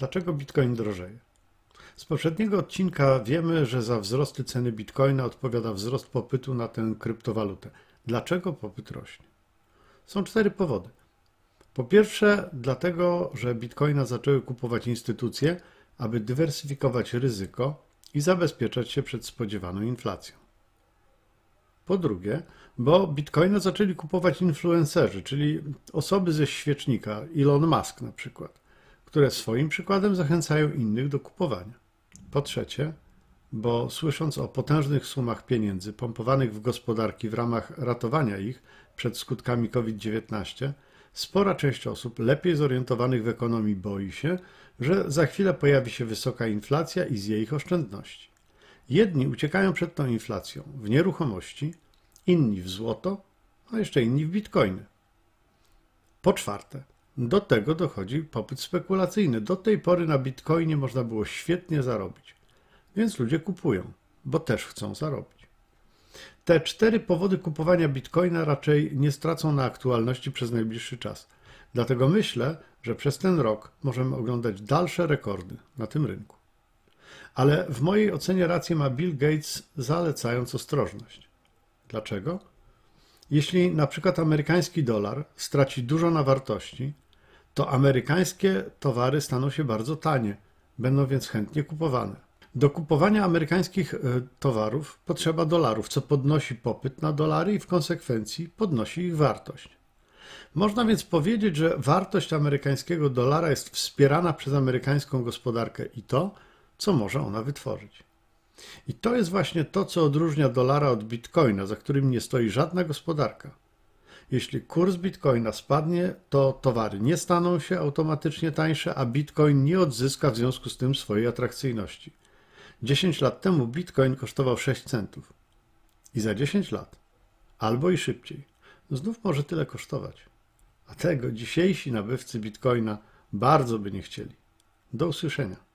Dlaczego bitcoin drożeje? Z poprzedniego odcinka wiemy, że za wzrosty ceny bitcoina odpowiada wzrost popytu na tę kryptowalutę. Dlaczego popyt rośnie? Są cztery powody. Po pierwsze, dlatego, że bitcoina zaczęły kupować instytucje, aby dywersyfikować ryzyko i zabezpieczać się przed spodziewaną inflacją. Po drugie, bo bitcoina zaczęli kupować influencerzy, czyli osoby ze świecznika, Elon Musk na przykład, które swoim przykładem zachęcają innych do kupowania. Po trzecie, bo słysząc o potężnych sumach pieniędzy pompowanych w gospodarki w ramach ratowania ich przed skutkami COVID-19, spora część osób lepiej zorientowanych w ekonomii boi się, że za chwilę pojawi się wysoka inflacja i zje ich oszczędności. Jedni uciekają przed tą inflacją w nieruchomości, inni w złoto, a jeszcze inni w bitcoiny. Po czwarte, do tego dochodzi popyt spekulacyjny. Do tej pory na bitcoinie można było świetnie zarobić, więc ludzie kupują, bo też chcą zarobić. Te cztery powody kupowania bitcoina raczej nie stracą na aktualności przez najbliższy czas. Dlatego myślę, że przez ten rok możemy oglądać dalsze rekordy na tym rynku. Ale w mojej ocenie rację ma Bill Gates, zalecając ostrożność. Dlaczego? Jeśli na przykład amerykański dolar straci dużo na wartości, to amerykańskie towary staną się bardzo tanie, będą więc chętnie kupowane. Do kupowania amerykańskich e, towarów potrzeba dolarów, co podnosi popyt na dolary i w konsekwencji podnosi ich wartość. Można więc powiedzieć, że wartość amerykańskiego dolara jest wspierana przez amerykańską gospodarkę i to, co może ona wytworzyć. I to jest właśnie to, co odróżnia dolara od bitcoina, za którym nie stoi żadna gospodarka. Jeśli kurs bitcoina spadnie, to towary nie staną się automatycznie tańsze, a bitcoin nie odzyska w związku z tym swojej atrakcyjności. 10 lat temu bitcoin kosztował 6 centów. I za 10 lat, albo i szybciej, znów może tyle kosztować. A tego dzisiejsi nabywcy bitcoina bardzo by nie chcieli. Do usłyszenia.